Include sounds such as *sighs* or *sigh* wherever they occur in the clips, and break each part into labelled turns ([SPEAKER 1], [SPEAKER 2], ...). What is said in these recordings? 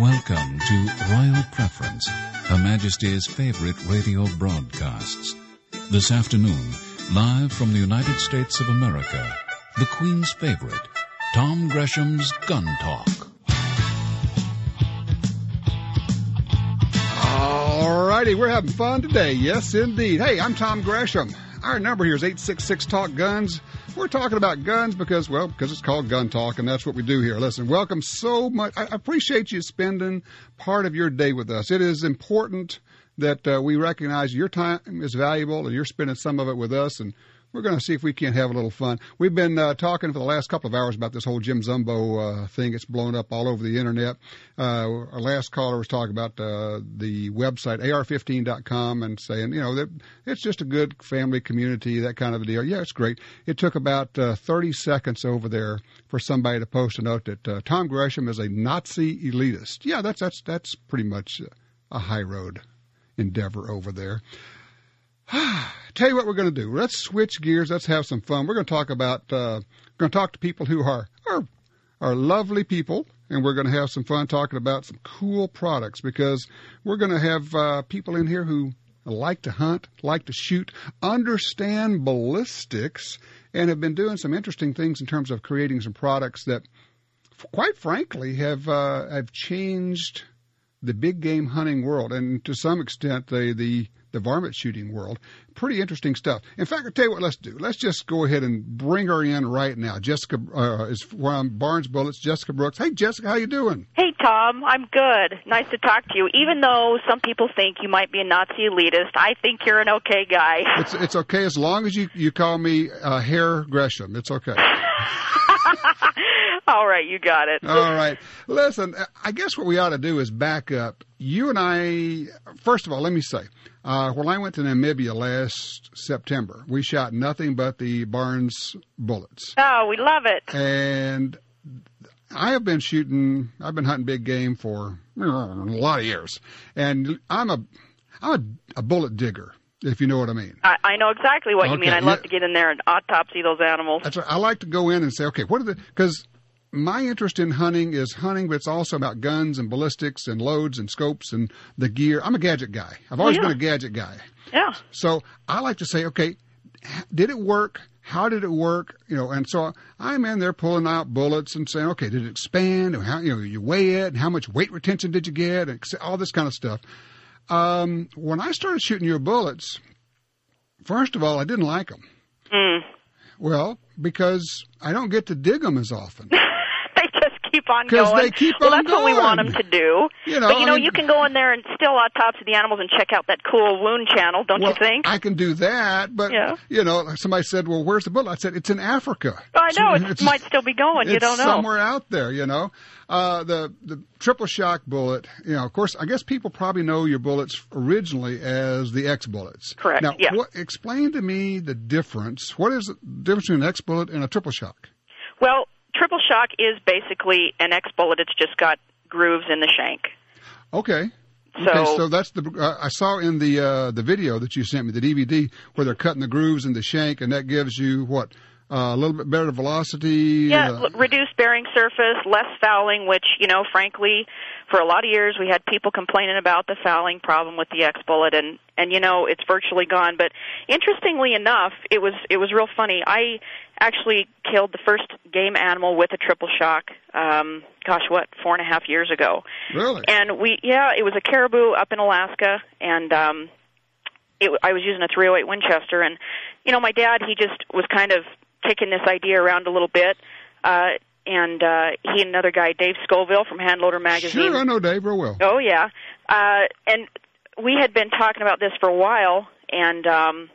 [SPEAKER 1] Welcome to Royal Preference, Her Majesty's favorite radio broadcasts. This afternoon, live from the United States of America, the Queen's favorite, Tom Gresham's Gun Talk.
[SPEAKER 2] All righty, we're having fun today. Yes, indeed. Hey, I'm Tom Gresham. Our number here is 866 Talk Guns. We're talking about guns because, well, because it's called Gun Talk, and that's what we do here. Listen, welcome so much. I appreciate you spending part of your day with us. It is important that uh, we recognize your time is valuable and you're spending some of it with us. And we're going to see if we can't have a little fun. We've been uh, talking for the last couple of hours about this whole Jim Zumbo uh, thing. It's blown up all over the internet. Uh, our last caller was talking about uh, the website ar15.com and saying, you know, that it's just a good family community, that kind of a deal. Yeah, it's great. It took about uh, 30 seconds over there for somebody to post a note that uh, Tom Gresham is a Nazi elitist. Yeah, that's that's that's pretty much a high road endeavor over there. *sighs* Tell you what we're going to do. Let's switch gears. Let's have some fun. We're going to talk about. Uh, we're going to talk to people who are are are lovely people, and we're going to have some fun talking about some cool products because we're going to have uh, people in here who like to hunt, like to shoot, understand ballistics, and have been doing some interesting things in terms of creating some products that, quite frankly, have uh, have changed the big game hunting world, and to some extent, the the the varmint shooting world. Pretty interesting stuff. In fact, I'll tell you what, let's do. Let's just go ahead and bring her in right now. Jessica uh, is from Barnes Bullets. Jessica Brooks. Hey, Jessica, how you doing?
[SPEAKER 3] Hey, Tom. I'm good. Nice to talk to you. Even though some people think you might be a Nazi elitist, I think you're an okay guy.
[SPEAKER 2] It's it's okay as long as you you call me uh, Herr Gresham. It's okay. *laughs*
[SPEAKER 3] All right, you got it.
[SPEAKER 2] All right. Listen, I guess what we ought to do is back up. You and I, first of all, let me say, uh, when I went to Namibia last September, we shot nothing but the Barnes bullets.
[SPEAKER 3] Oh, we love it.
[SPEAKER 2] And I have been shooting, I've been hunting big game for a lot of years. And I'm a, I'm a, a bullet digger if you know what I mean.
[SPEAKER 3] I, I know exactly what okay. you mean. I love yeah. to get in there and autopsy those animals.
[SPEAKER 2] That's right. I like to go in and say, okay, what are the because my interest in hunting is hunting, but it's also about guns and ballistics and loads and scopes and the gear. I'm a gadget guy. I've always
[SPEAKER 3] yeah.
[SPEAKER 2] been a gadget guy.
[SPEAKER 3] Yeah.
[SPEAKER 2] So I like to say, okay, did it work? How did it work? You know, and so I'm in there pulling out bullets and saying, okay, did it expand? And how you know you weigh it? And how much weight retention did you get? And all this kind of stuff. Um, when I started shooting your bullets, first of all, I didn't like them.
[SPEAKER 3] Mm.
[SPEAKER 2] Well, because I don't get to dig them as often. *laughs*
[SPEAKER 3] keep on going.
[SPEAKER 2] They keep
[SPEAKER 3] well,
[SPEAKER 2] on
[SPEAKER 3] that's what we want them to do.
[SPEAKER 2] You know,
[SPEAKER 3] but you know,
[SPEAKER 2] I mean,
[SPEAKER 3] you can go in there and still autopsy the animals and check out that cool wound channel, don't
[SPEAKER 2] well,
[SPEAKER 3] you think?
[SPEAKER 2] I can do that, but
[SPEAKER 3] yeah.
[SPEAKER 2] you know, somebody said, "Well, where's the bullet?" I said, "It's in Africa."
[SPEAKER 3] I know it might still be going.
[SPEAKER 2] You
[SPEAKER 3] don't know.
[SPEAKER 2] somewhere out there. You know, uh, the the triple shock bullet. You know, of course, I guess people probably know your bullets originally as the X bullets.
[SPEAKER 3] Correct.
[SPEAKER 2] Now,
[SPEAKER 3] yeah.
[SPEAKER 2] what, explain to me the difference. What is the difference between an X bullet and a triple shock?
[SPEAKER 3] Well, triple shock is basically an X bullet. It's just got grooves in the shank.
[SPEAKER 2] Okay.
[SPEAKER 3] So,
[SPEAKER 2] okay, so that's the uh, I saw in the uh, the video that you sent me the DVD where they're cutting the grooves in the shank, and that gives you what uh, a little bit better velocity.
[SPEAKER 3] Yeah,
[SPEAKER 2] uh,
[SPEAKER 3] reduced bearing surface, less fouling, which you know, frankly, for a lot of years we had people complaining about the fouling problem with the X bullet, and and you know, it's virtually gone. But interestingly enough, it was it was real funny. I actually killed the first game animal with a triple shock. Um, gosh, what four and a half years ago?
[SPEAKER 2] Really?
[SPEAKER 3] And we, yeah, it was a caribou up in Alaska, and um, it, I was using a 308 Winchester, and you know, my dad, he just was kind of kicking this idea around a little bit. Uh, and uh, he and another guy, Dave Scovill from Handloader magazine.
[SPEAKER 2] Sure, I know Dave real well.
[SPEAKER 3] Oh yeah, uh, and we had been talking about this for a while, and um,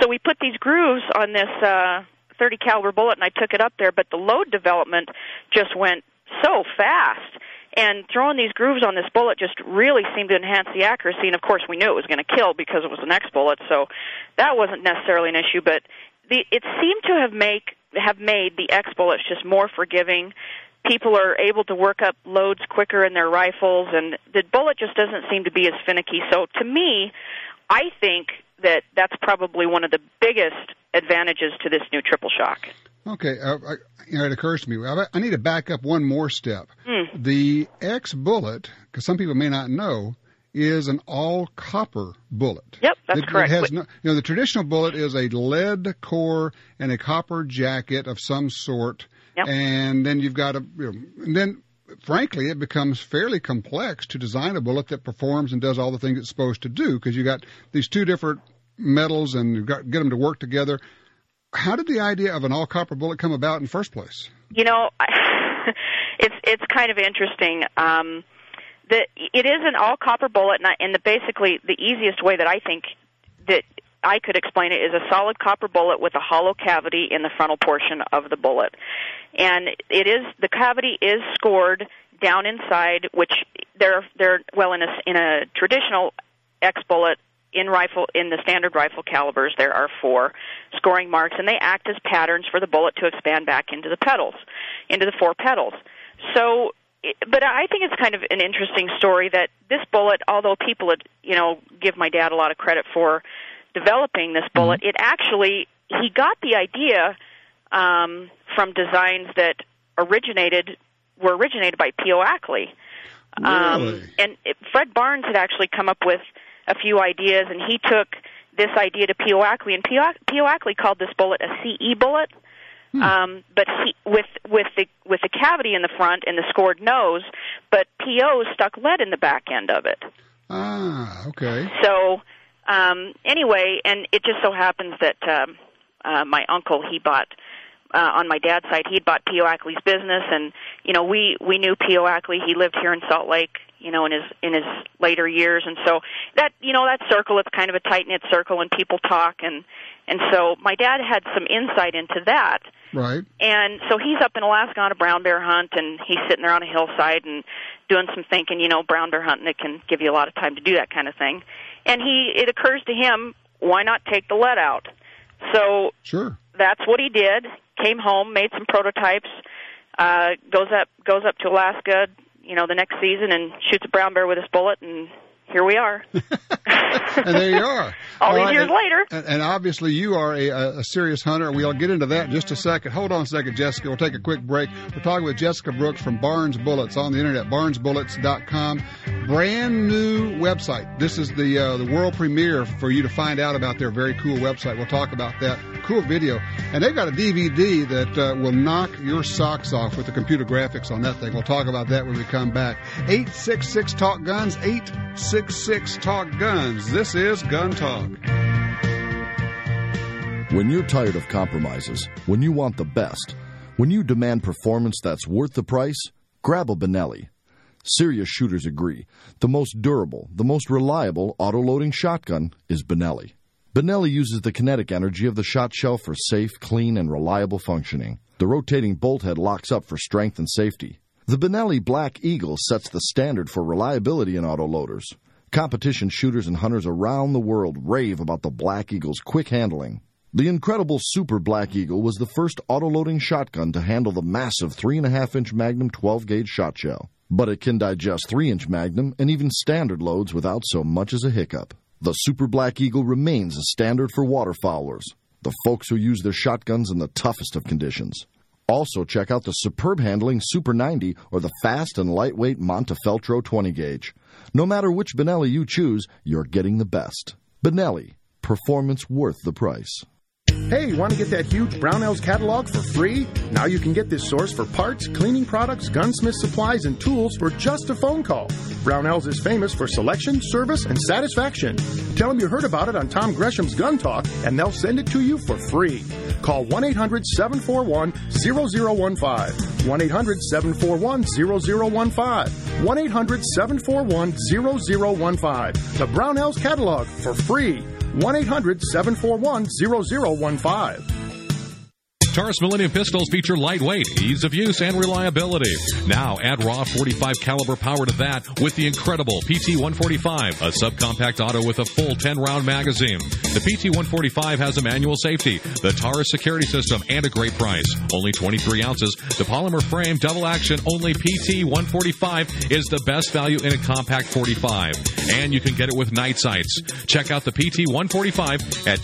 [SPEAKER 3] so we put these grooves on this uh, 30 caliber bullet and I took it up there, but the load development just went so fast. And throwing these grooves on this bullet just really seemed to enhance the accuracy. And of course, we knew it was going to kill because it was the X bullet, so that wasn't necessarily an issue. But the, it seemed to have make have made the X bullets just more forgiving. People are able to work up loads quicker in their rifles, and the bullet just doesn't seem to be as finicky. So to me, I think that that's probably one of the biggest advantages to this new triple shock.
[SPEAKER 2] Okay, uh, I, you know, it occurs to me I, I need to back up one more step.
[SPEAKER 3] Mm.
[SPEAKER 2] The X bullet, because some people may not know, is an all copper bullet.
[SPEAKER 3] Yep, that's
[SPEAKER 2] it,
[SPEAKER 3] correct.
[SPEAKER 2] It has no, you know, the traditional bullet is a lead core and a copper jacket of some sort,
[SPEAKER 3] Yep.
[SPEAKER 2] and then you've got a, you know, and then frankly, it becomes fairly complex to design a bullet that performs and does all the things it's supposed to do because you got these two different metals and you've got get them to work together. How did the idea of an all copper bullet come about in the first place?
[SPEAKER 3] You know, I, *laughs* it's it's kind of interesting. Um, the it is an all copper bullet, and, I, and the basically the easiest way that I think that I could explain it is a solid copper bullet with a hollow cavity in the frontal portion of the bullet, and it is the cavity is scored down inside, which they're they're well in a in a traditional X bullet in rifle in the standard rifle calibers there are four scoring marks and they act as patterns for the bullet to expand back into the petals into the four petals. So but I think it's kind of an interesting story that this bullet although people would you know give my dad a lot of credit for developing this bullet mm-hmm. it actually he got the idea um from designs that originated were originated by P.O. Ackley
[SPEAKER 2] really? um
[SPEAKER 3] and it, Fred Barnes had actually come up with a few ideas, and he took this idea to P.O. Ackley, and P.O. Ackley called this bullet a CE bullet. Hmm. Um, but he, with with the with the cavity in the front and the scored nose, but P.O. stuck lead in the back end of it.
[SPEAKER 2] Ah, okay.
[SPEAKER 3] So um, anyway, and it just so happens that um, uh, my uncle he bought uh, on my dad's side he had bought P.O. Ackley's business, and you know we we knew P.O. Ackley. He lived here in Salt Lake, you know, in his in his later years, and so that you know that circle it's kind of a tight knit circle, and people talk, and and so my dad had some insight into that.
[SPEAKER 2] Right.
[SPEAKER 3] And so he's up in Alaska on a brown bear hunt, and he's sitting there on a hillside and doing some thinking. You know, brown bear hunting it can give you a lot of time to do that kind of thing. And he it occurs to him, why not take the lead out? So
[SPEAKER 2] sure,
[SPEAKER 3] that's what he did. Came home, made some prototypes. Uh, goes up goes up to Alaska, you know, the next season and shoots a brown bear with his bullet, and here we are. *laughs* *laughs*
[SPEAKER 2] and there you are.
[SPEAKER 3] All, All these years
[SPEAKER 2] and,
[SPEAKER 3] later.
[SPEAKER 2] And, and, obviously, you are a, a, serious hunter. We'll get into that in just a second. Hold on a second, Jessica. We'll take a quick break. We're talking with Jessica Brooks from Barnes Bullets on the internet, barnesbullets.com. Brand new website. This is the uh, the world premiere for you to find out about their very cool website. We'll talk about that. Cool video. And they've got a DVD that uh, will knock your socks off with the computer graphics on that thing. We'll talk about that when we come back. 866 Talk Guns, 866 Talk Guns. This is Gun Talk.
[SPEAKER 4] When you're tired of compromises, when you want the best, when you demand performance that's worth the price, grab a Benelli. Serious shooters agree. The most durable, the most reliable auto-loading shotgun is Benelli. Benelli uses the kinetic energy of the shot shell for safe, clean, and reliable functioning. The rotating bolt head locks up for strength and safety. The Benelli Black Eagle sets the standard for reliability in autoloaders. Competition shooters and hunters around the world rave about the Black Eagle's quick handling. The incredible Super Black Eagle was the first autoloading shotgun to handle the massive 3.5 inch Magnum 12 gauge shot shell. But it can digest 3 inch Magnum and even standard loads without so much as a hiccup. The Super Black Eagle remains a standard for waterfowlers, the folks who use their shotguns in the toughest of conditions. Also, check out the superb handling Super 90 or the fast and lightweight Montefeltro 20 gauge. No matter which Benelli you choose, you're getting the best. Benelli, performance worth the price.
[SPEAKER 5] Hey, want to get that huge Brownells catalog for free? Now you can get this source for parts, cleaning products, gunsmith supplies, and tools for just a phone call. Brownells is famous for selection, service, and satisfaction. Tell them you heard about it on Tom Gresham's Gun Talk, and they'll send it to you for free. Call 1 800 741 0015. 1 800 741 0015. 1 800 741 0015. The Brownells catalog for free. 1 800 741 0015.
[SPEAKER 6] Taurus Millennium pistols feature lightweight, ease of use, and reliability. Now add raw 45 caliber power to that with the incredible PT-145, a subcompact auto with a full 10-round magazine. The PT-145 has a manual safety, the Taurus security system, and a great price. Only 23 ounces. The polymer frame double action only PT-145 is the best value in a compact 45. And you can get it with night sights. Check out the PT-145 at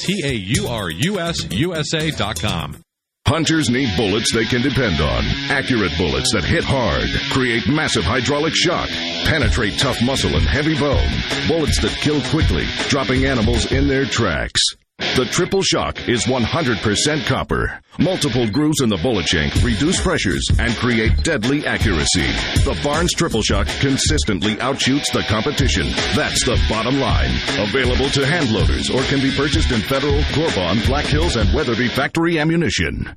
[SPEAKER 6] taurus.usa.com.
[SPEAKER 7] Hunters need bullets they can depend on. Accurate bullets that hit hard, create massive hydraulic shock, penetrate tough muscle and heavy bone. Bullets that kill quickly, dropping animals in their tracks. The triple shock is 100% copper. Multiple grooves in the bullet shank reduce pressures and create deadly accuracy. The Barnes triple shock consistently outshoots the competition. That's the bottom line. Available to hand loaders or can be purchased in Federal, Corbon, Black Hills, and Weatherby factory ammunition.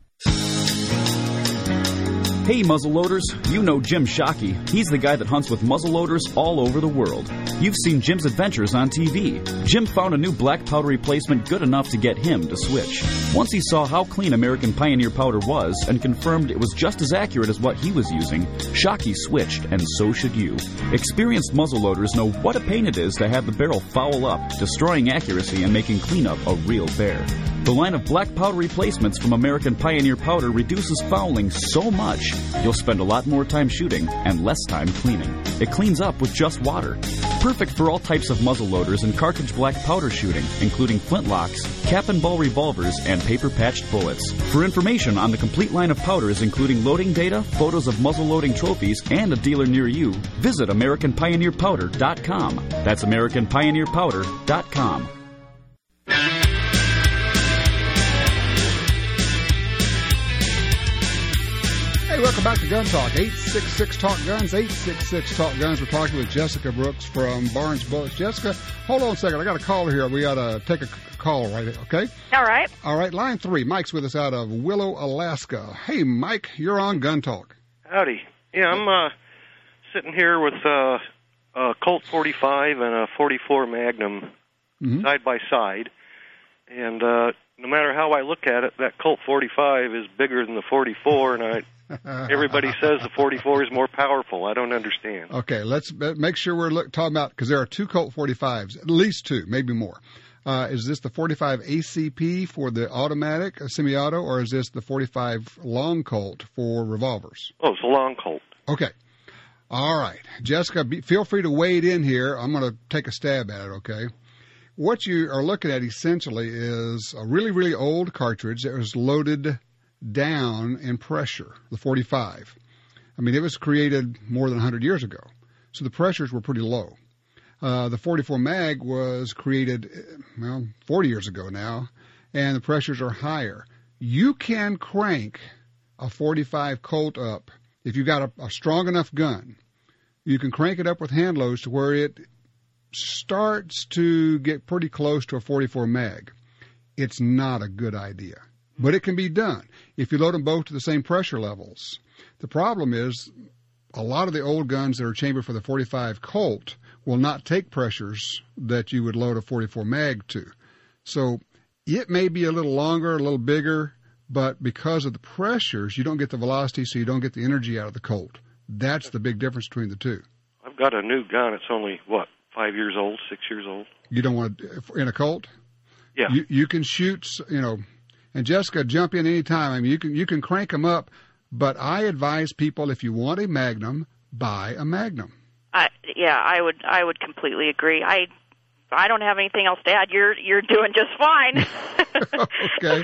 [SPEAKER 8] Hey, muzzleloaders, you know Jim Shockey. He's the guy that hunts with muzzleloaders all over the world. You've seen Jim's adventures on TV. Jim found a new black powder replacement good enough to get him to switch. Once he saw how clean American Pioneer powder was and confirmed it was just as accurate as what he was using, Shockey switched, and so should you. Experienced muzzleloaders know what a pain it is to have the barrel foul up, destroying accuracy and making cleanup a real bear. The line of black powder replacements from American Pioneer Powder reduces fouling so much, you'll spend a lot more time shooting and less time cleaning. It cleans up with just water. Perfect for all types of muzzleloaders and cartridge black powder shooting, including flintlocks, cap and ball revolvers, and paper patched bullets. For information on the complete line of powders, including loading data, photos of muzzleloading trophies, and a dealer near you, visit AmericanPioneerPowder.com. That's AmericanPioneerPowder.com.
[SPEAKER 2] welcome back to Gun Talk. 866 Talk Guns, 866 Talk Guns. We're talking with Jessica Brooks from Barnes Bullets. Jessica, hold on a second. I got a caller here. We got to take a c- call right here, okay?
[SPEAKER 3] All right.
[SPEAKER 2] All right, line three. Mike's with us out of Willow, Alaska. Hey, Mike, you're on Gun Talk.
[SPEAKER 9] Howdy. Yeah, I'm uh, sitting here with uh, a Colt 45 and a 44 Magnum
[SPEAKER 2] Mhm.
[SPEAKER 9] side by side, and uh, no matter how I look at it, that Colt 45 is bigger than the 44, and I *laughs* everybody says the 44 is more powerful. I don't understand.
[SPEAKER 2] Okay, let's make sure we're look, talking about because there are two Colt 45s, at least two, maybe more. Uh, is this the 45 ACP for the automatic semi-auto, or is this the 45 long Colt for revolvers?
[SPEAKER 9] Oh, it's a long Colt.
[SPEAKER 2] Okay. All right, Jessica, be, feel free to wade in here. I'm going to take a stab at it. Okay. What you are looking at essentially is a really, really old cartridge that was loaded down in pressure, the 45. I mean, it was created more than 100 years ago, so the pressures were pretty low. Uh, the 44 mag was created, uh, well, 40 years ago now, and the pressures are higher. You can crank a 45 Colt up if you've got a, a strong enough gun. You can crank it up with hand loads to where it starts to get pretty close to a 44 mag. It's not a good idea, but it can be done if you load them both to the same pressure levels. The problem is a lot of the old guns that are chambered for the 45 Colt will not take pressures that you would load a 44 mag to. So it may be a little longer, a little bigger, but because of the pressures, you don't get the velocity, so you don't get the energy out of the Colt. That's the big difference between the two.
[SPEAKER 9] I've got a new gun. It's only what five years old, six years old.
[SPEAKER 2] You don't want to, in a Colt.
[SPEAKER 9] Yeah.
[SPEAKER 2] You you can shoot, you know, and Jessica jump in anytime. I mean, you can you can crank them up, but I advise people if you want a Magnum, buy a Magnum.
[SPEAKER 3] I, yeah, I would I would completely agree. I I don't have anything else to add. You're you're doing just fine. *laughs* *laughs*
[SPEAKER 2] okay.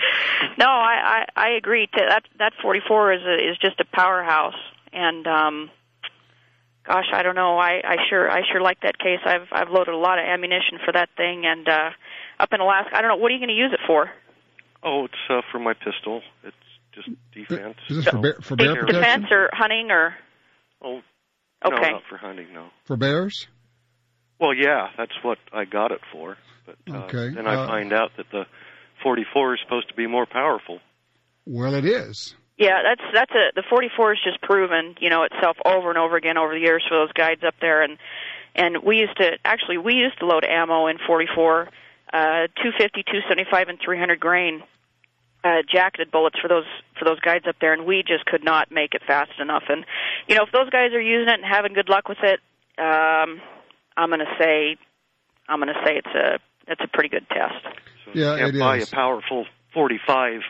[SPEAKER 3] No, I, I I agree. To, that that 44 is a, is just a powerhouse, and um, gosh, I don't know. I I sure I sure like that case. I've I've loaded a lot of ammunition for that thing, and uh, up in Alaska, I don't know. What are you going to use it for?
[SPEAKER 9] Oh, it's uh, for my pistol. It's just defense.
[SPEAKER 2] Is this for bear, for bear
[SPEAKER 3] De-
[SPEAKER 2] protection?
[SPEAKER 3] defense or hunting or?
[SPEAKER 9] Oh, no,
[SPEAKER 3] Okay.
[SPEAKER 9] not for hunting. No.
[SPEAKER 2] For bears?
[SPEAKER 9] Well, yeah, that's what I got it for. But uh,
[SPEAKER 2] Okay,
[SPEAKER 9] then I
[SPEAKER 2] uh,
[SPEAKER 9] find out that the 44 is supposed to be more powerful.
[SPEAKER 2] Well, it is.
[SPEAKER 3] Yeah, that's that's a the 44 is just proven, you know, itself over and over again over the years for those guides up there, and and we used to actually we used to load ammo in 44, uh, 250, 275, and 300 grain uh, jacketed bullets for those for those guides up there, and we just could not make it fast enough. And you know, if those guys are using it and having good luck with it, um, I'm going to say I'm going to say it's a it's a pretty good test.
[SPEAKER 9] So
[SPEAKER 2] Yeah,
[SPEAKER 9] you can't
[SPEAKER 2] it
[SPEAKER 9] buy
[SPEAKER 2] is.
[SPEAKER 9] a powerful 45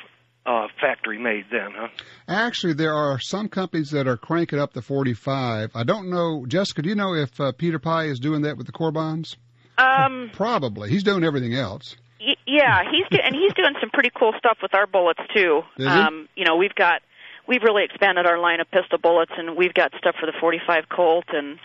[SPEAKER 9] uh, factory made then, huh?
[SPEAKER 2] Actually, there are some companies that are cranking up the 45. I don't know, Jessica. Do you know if uh, Peter Pi is doing that with the Corbons?
[SPEAKER 3] Um,
[SPEAKER 2] Probably. He's doing everything else.
[SPEAKER 3] Y- Yeah, he's do- and he's doing some pretty cool stuff with our bullets too.
[SPEAKER 2] Is he?
[SPEAKER 3] Um, you know, we've got we've really expanded our line of pistol bullets, and we've got stuff for the 45 Colt, and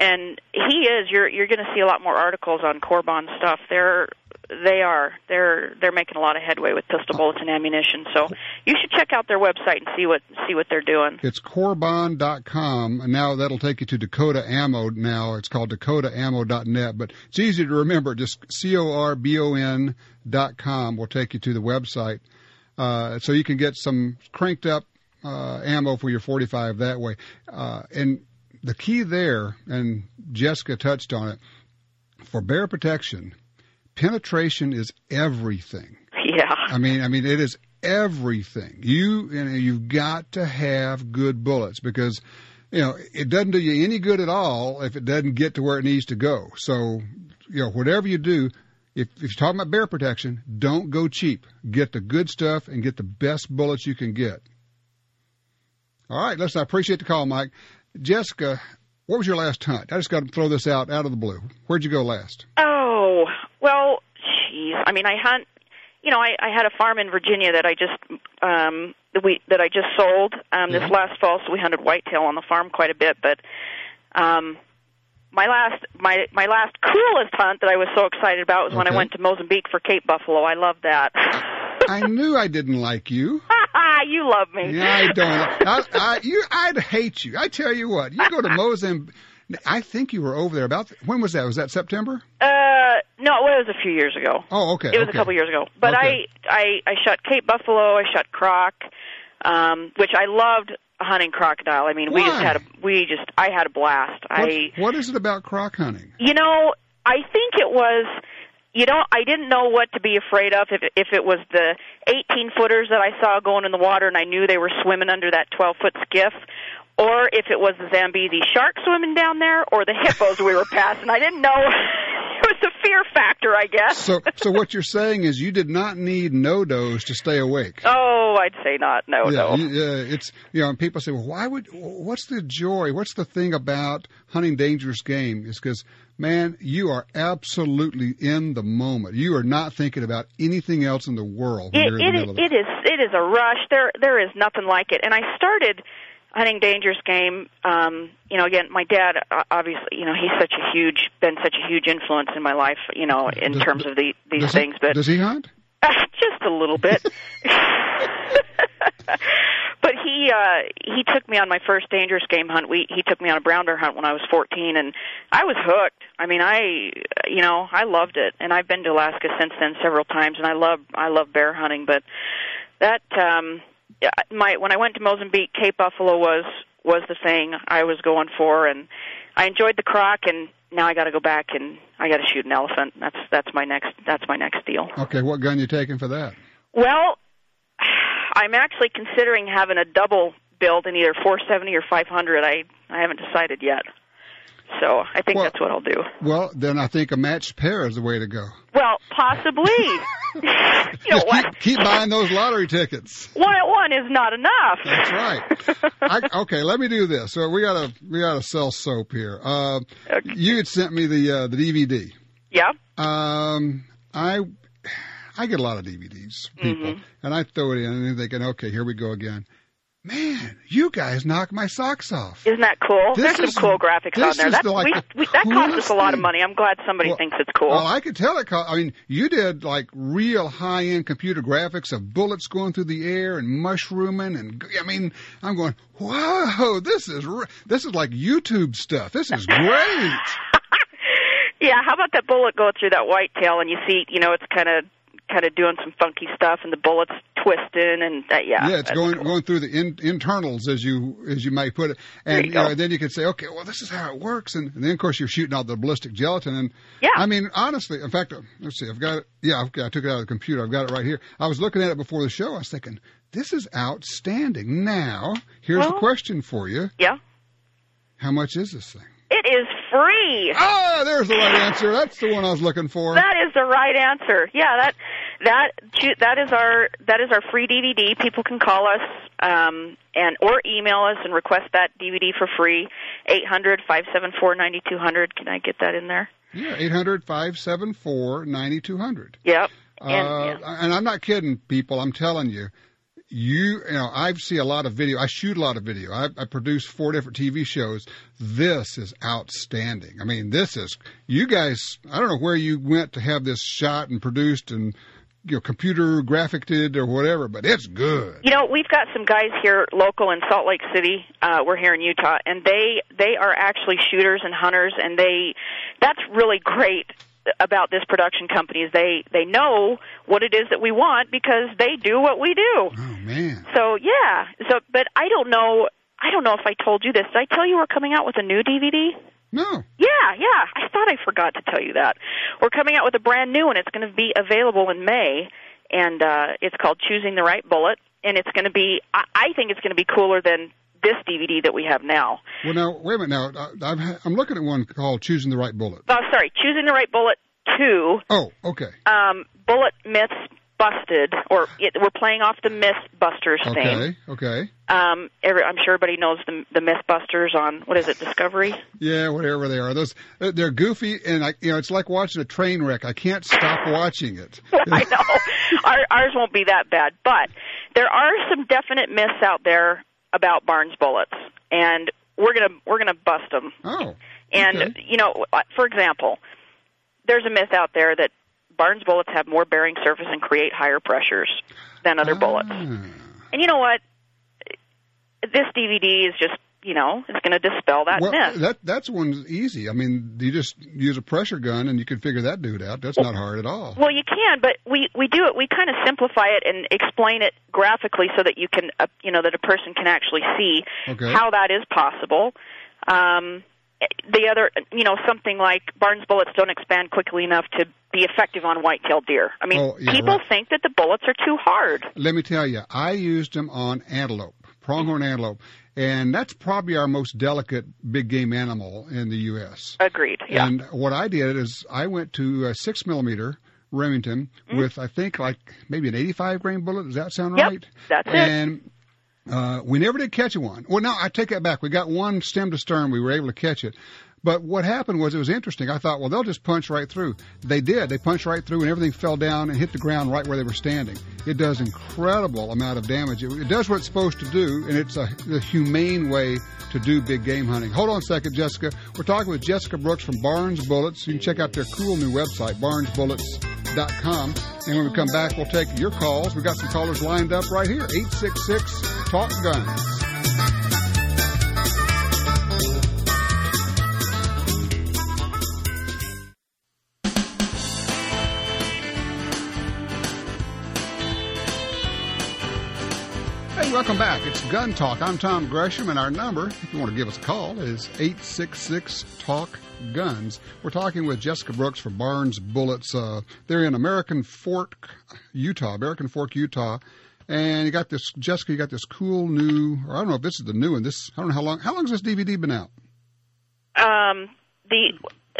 [SPEAKER 3] and he is. You're you're going to see a lot more articles on Corbon stuff. They're they are they're they're making a lot of headway with pistol bullets and ammunition. So you should check out their website and see what see what they're doing.
[SPEAKER 2] It's Corbon.com, and now that'll take you to Dakota Ammo. Now it's called DakotaAmmo.net, but it's easy to remember. Just C O R B O N dot com will take you to the website, uh, so you can get some cranked up uh, ammo for your 45 that way. Uh, and the key there, and Jessica touched on it, for bear protection, penetration is everything.
[SPEAKER 3] Yeah.
[SPEAKER 2] I mean, I mean, it is everything. You, you know, you've got to have good bullets because, you know, it doesn't do you any good at all if it doesn't get to where it needs to go. So, you know, whatever you do, if, if you're talking about bear protection, don't go cheap. Get the good stuff and get the best bullets you can get. All right, listen, I appreciate the call, Mike. Jessica, what was your last hunt? I just got to throw this out out of the blue. Where'd you go last?
[SPEAKER 3] Oh well, jeez. I mean, I hunt. You know, I, I had a farm in Virginia that I just um, that we that I just sold um, this
[SPEAKER 2] Yeah.
[SPEAKER 3] last fall. So we hunted whitetail on the farm quite a bit. But um, my last my my last coolest hunt that I was so excited about was when I went to Mozambique for Cape Buffalo. I love that. *laughs*
[SPEAKER 2] I knew I didn't like you. *laughs*
[SPEAKER 3] you love me.
[SPEAKER 2] Yeah, I don't. *laughs* I, I, you, I'd hate you. I tell you what. You go to Mozambique. I think you were over there about. When was that? Was that September?
[SPEAKER 3] Uh, no, well, it was a few years ago.
[SPEAKER 2] Oh, okay.
[SPEAKER 3] It was
[SPEAKER 2] okay.
[SPEAKER 3] a couple years ago. But
[SPEAKER 2] Okay.
[SPEAKER 3] I, I I shot Cape Buffalo, I shot croc, um, which I loved hunting crocodile. I mean, we just had a we just I had a blast.
[SPEAKER 2] What,
[SPEAKER 3] I
[SPEAKER 2] what is it about croc hunting?
[SPEAKER 3] you know, I think it was you know, I didn't know what to be afraid of if if it was the 18 footers that I saw going in the water and I knew they were swimming under that 12 foot skiff or if it was the Zambezi shark swimming down there or the hippos we were passing. I didn't know. *laughs* it was a fear factor, I guess.
[SPEAKER 2] So, so what you're saying is you did not need NoDoz to stay awake.
[SPEAKER 3] Oh, I'd say not. No,
[SPEAKER 2] yeah,
[SPEAKER 3] no.
[SPEAKER 2] you- yeah, it's you know, and people say, well, why would? What's the joy? What's the thing about hunting dangerous game? Is because, man, you are absolutely in the moment. You are not thinking about anything else in the world.
[SPEAKER 3] It, it,
[SPEAKER 2] the it
[SPEAKER 3] is it is a rush. There there is nothing like it. And I started hunting dangerous game. Um, you know, again, my dad uh, obviously, you know, he's such a huge been such a huge influence in my life. You know, in
[SPEAKER 2] Does-
[SPEAKER 3] terms of the these
[SPEAKER 2] does he-
[SPEAKER 3] things. But
[SPEAKER 2] does he hunt? *laughs*
[SPEAKER 3] just a little bit. *laughs* *laughs* but he uh he took me on my first dangerous game hunt. We he took me on a brown bear hunt when I was 14 and I was hooked. I mean, I you know, I loved it. And I've been to Alaska since then several times and I love I love bear hunting, but that um my when I went to Mozambique, Cape Buffalo was was the thing I was going for and I enjoyed the croc and now I got to go back and I got to shoot an elephant. That's that's my next that's my next deal.
[SPEAKER 2] Okay, what gun you taking for that?
[SPEAKER 3] Well, I'm actually considering having a double build in either 470 or 500. I I haven't decided yet. So I think
[SPEAKER 2] Well-
[SPEAKER 3] that's what I'll do.
[SPEAKER 2] Well, then I think a matched pair is the way to go.
[SPEAKER 3] Well, possibly. *laughs* you know
[SPEAKER 2] keep, keep buying those lottery tickets.
[SPEAKER 3] One at one is not enough.
[SPEAKER 2] That's right. *laughs* I, okay, let me do this. So we gotta we gotta sell soap here. Uh, You had sent me the uh, the DVD.
[SPEAKER 3] Yeah.
[SPEAKER 2] Um, I I get a lot of DVDs, people,
[SPEAKER 3] Mhm.
[SPEAKER 2] and I throw it in, and they're thinking, okay, here we go again. Man, you guys knock my socks off.
[SPEAKER 3] Isn't that cool?
[SPEAKER 2] This
[SPEAKER 3] There's some
[SPEAKER 2] is-
[SPEAKER 3] cool graphics on there. That
[SPEAKER 2] the, like,
[SPEAKER 3] we, we, that cost us a lot of money. I'm glad somebody
[SPEAKER 2] Well-
[SPEAKER 3] thinks it's cool.
[SPEAKER 2] Well, I could tell it. co- I mean, you did like real high end computer graphics of bullets going through the air and mushrooming, and I mean, I'm going, whoa, this is re- this is like YouTube stuff. This is great. *laughs*
[SPEAKER 3] Yeah, how about that bullet go through that white tail and you see, you know, it's kind of kind of doing some funky stuff and the bullet's twisting and that yeah.
[SPEAKER 2] yeah, it's going
[SPEAKER 3] cool.
[SPEAKER 2] going through the in, internals as you as you might put it, and
[SPEAKER 3] you
[SPEAKER 2] then you can say, okay, well, this is how it works, and, and then of course you're shooting out the ballistic gelatin, and
[SPEAKER 3] Yeah.
[SPEAKER 2] I mean, honestly, in fact, let's see, I've got it. Yeah, I've, I took it out of the computer. I've got it right here. I was looking at it before the show. I was thinking, this is outstanding. Now, here's the
[SPEAKER 3] Well-
[SPEAKER 2] question for you:
[SPEAKER 3] Yeah.
[SPEAKER 2] How much is this thing?
[SPEAKER 3] It is free.
[SPEAKER 2] Ah, there's the right answer. That's the one I was looking for.
[SPEAKER 3] That is the right answer. Yeah, that that that is our that is our free DVD. People can call us um, and or email us and request that DVD for free. Eight hundred five seven four ninety two hundred. Can I get that in there?
[SPEAKER 2] Yeah, eight hundred five seven four ninety two hundred.
[SPEAKER 3] Yep.
[SPEAKER 2] Uh, and I'm not kidding, people. I'm telling you, you, you know, I see a lot of video. I shoot a lot of video. I, I produce four different TV shows. This is outstanding. I mean, this is you guys. I don't know where you went to have this shot and produced and you know computer graphiced or whatever, but it's good.
[SPEAKER 3] You know, we've got some guys here local in Salt Lake City. Uh, we're here in Utah, and they they are actually shooters and hunters, and they that's really great about this production company is they they know what it is that we want because they do what we do.
[SPEAKER 2] Oh man.
[SPEAKER 3] So yeah. So but I don't know I don't know if I told you this. Did I tell you we're coming out with a new DVD?
[SPEAKER 2] No.
[SPEAKER 3] Yeah, yeah. I thought I forgot to tell you that. We're coming out with a brand new one. It's going to be available in May and uh it's called Choosing the Right Bullet and it's going to be I, I think it's going to be cooler than this DVD that we have now.
[SPEAKER 2] Well, now wait a minute. Now I- I'm, I'm looking at one called "Choosing the Right Bullet."
[SPEAKER 3] Oh, sorry, Choosing the Right Bullet 2
[SPEAKER 2] Oh, okay.
[SPEAKER 3] um, Bullet Myths Busted, or it, we're playing off the Mythbusters thing.
[SPEAKER 2] Okay. Okay.
[SPEAKER 3] Um, every, I'm sure everybody knows the the Mythbusters on what is it, Discovery?
[SPEAKER 2] Yeah, whatever they are. Those uh, they're goofy, and I, you know, it's like watching a train wreck. I can't stop watching it. *laughs*
[SPEAKER 3] I know Our, ours won't be that bad, but there are some definite myths out there about Barnes bullets, and we're gonna we're gonna bust them.
[SPEAKER 2] Oh.
[SPEAKER 3] And
[SPEAKER 2] okay.
[SPEAKER 3] you know, uh, for example, there's a myth out there that Barnes bullets have more bearing surface and create higher pressures than other bullets.
[SPEAKER 2] Ah.
[SPEAKER 3] And you know what? This DVD is just, you know, it's going to dispel that
[SPEAKER 2] well,
[SPEAKER 3] myth.
[SPEAKER 2] that that's one's easy. I mean, you just use a pressure gun and you can figure that dude out. That's not hard at all.
[SPEAKER 3] Well, you can, but we we do it. We kind of simplify it and explain it graphically so that you can, uh, you know, that a person can actually see
[SPEAKER 2] Okay.
[SPEAKER 3] how that is possible. Um, the other, you know, something like Barnes bullets don't expand quickly enough to be effective on white-tailed deer. I mean,
[SPEAKER 2] Oh, yeah,
[SPEAKER 3] people
[SPEAKER 2] right.
[SPEAKER 3] think that the bullets are too hard.
[SPEAKER 2] Let me tell you, I used them on antelope, pronghorn antelope, and that's probably our most delicate big game animal in the U.S.
[SPEAKER 3] Agreed. Yeah.
[SPEAKER 2] And what I did is I went to a six millimeter Remington mm-hmm. with I think like maybe an 85 grain bullet. Does that sound
[SPEAKER 3] Yep,
[SPEAKER 2] right?
[SPEAKER 3] that's it.
[SPEAKER 2] and uh, we never did catch one. Well, no, I take that back. We got one stem to stern. We were able to catch it. But what happened was it was interesting. I thought, well, they'll just punch right through. They did. They punched right through, and everything fell down and hit the ground right where they were standing. It does incredible amount of damage. It, it does what it's supposed to do, and it's a, a humane way to do big game hunting. Hold on a second, Jessica. We're talking with Jessica Brooks from Barnes Bullets. You can check out their cool new website, barnesbullets.com. And when we come back, we'll take your calls. We've got some callers lined up right here. 866 Talk Guns. Welcome back. It's Gun Talk. I'm Tom Gresham, and our number, if you want to give us a call, is 866 Talk Guns. We're talking with Jessica Brooks from Barnes Bullets. Uh, they're in American Fork, Utah, American Fork, Utah. And you got this, Jessica, you got this cool new, or I don't know if this is the new one. This, I don't know how long, how long has this DVD been out?
[SPEAKER 3] Um, the,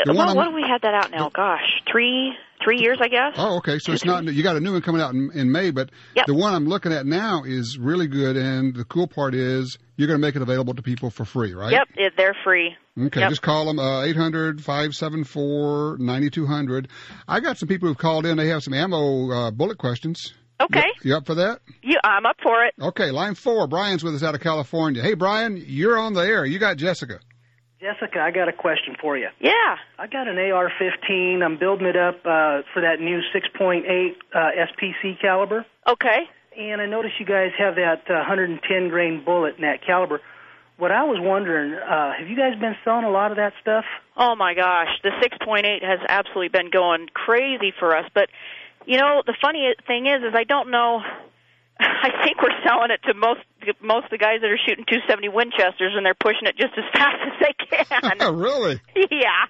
[SPEAKER 2] The
[SPEAKER 3] well, have we had that out now? Gosh, three three years, I guess.
[SPEAKER 2] Oh, okay. So it's not, *laughs* you got a new one coming out in, in May, but
[SPEAKER 3] Yep.
[SPEAKER 2] the one I'm looking at now is really good. And the cool part is you're going to make it available to people for free, right?
[SPEAKER 3] Yep, it, they're free.
[SPEAKER 2] Okay,
[SPEAKER 3] Yep.
[SPEAKER 2] just call them uh, 800-574-9200. I got some people who've called in. They have some ammo uh, bullet questions.
[SPEAKER 3] Okay,
[SPEAKER 2] You, you up for that?
[SPEAKER 3] you, I'm up for it.
[SPEAKER 2] Okay, line four. Brian's with us out of California. Hey, Brian, you're on the air. You got Jessica.
[SPEAKER 10] Jessica, I got a question for you.
[SPEAKER 3] Yeah.
[SPEAKER 10] I got an AR-15. I'm building it up uh, for that new 6.8 uh, SPC caliber,
[SPEAKER 3] Okay.
[SPEAKER 10] and I noticed you guys have that uh, 110 grain bullet in that caliber. What I was wondering, uh, have you guys been selling a lot of that stuff?
[SPEAKER 3] Oh my gosh, the 6.8 has absolutely been going crazy for us. But you know, the funny thing is, is I don't know. *laughs* I think we're selling it to most most of the guys that are shooting 270 Winchesters, and they're pushing it just as *laughs* fast as they can.
[SPEAKER 2] Oh *laughs* really?
[SPEAKER 3] yeah.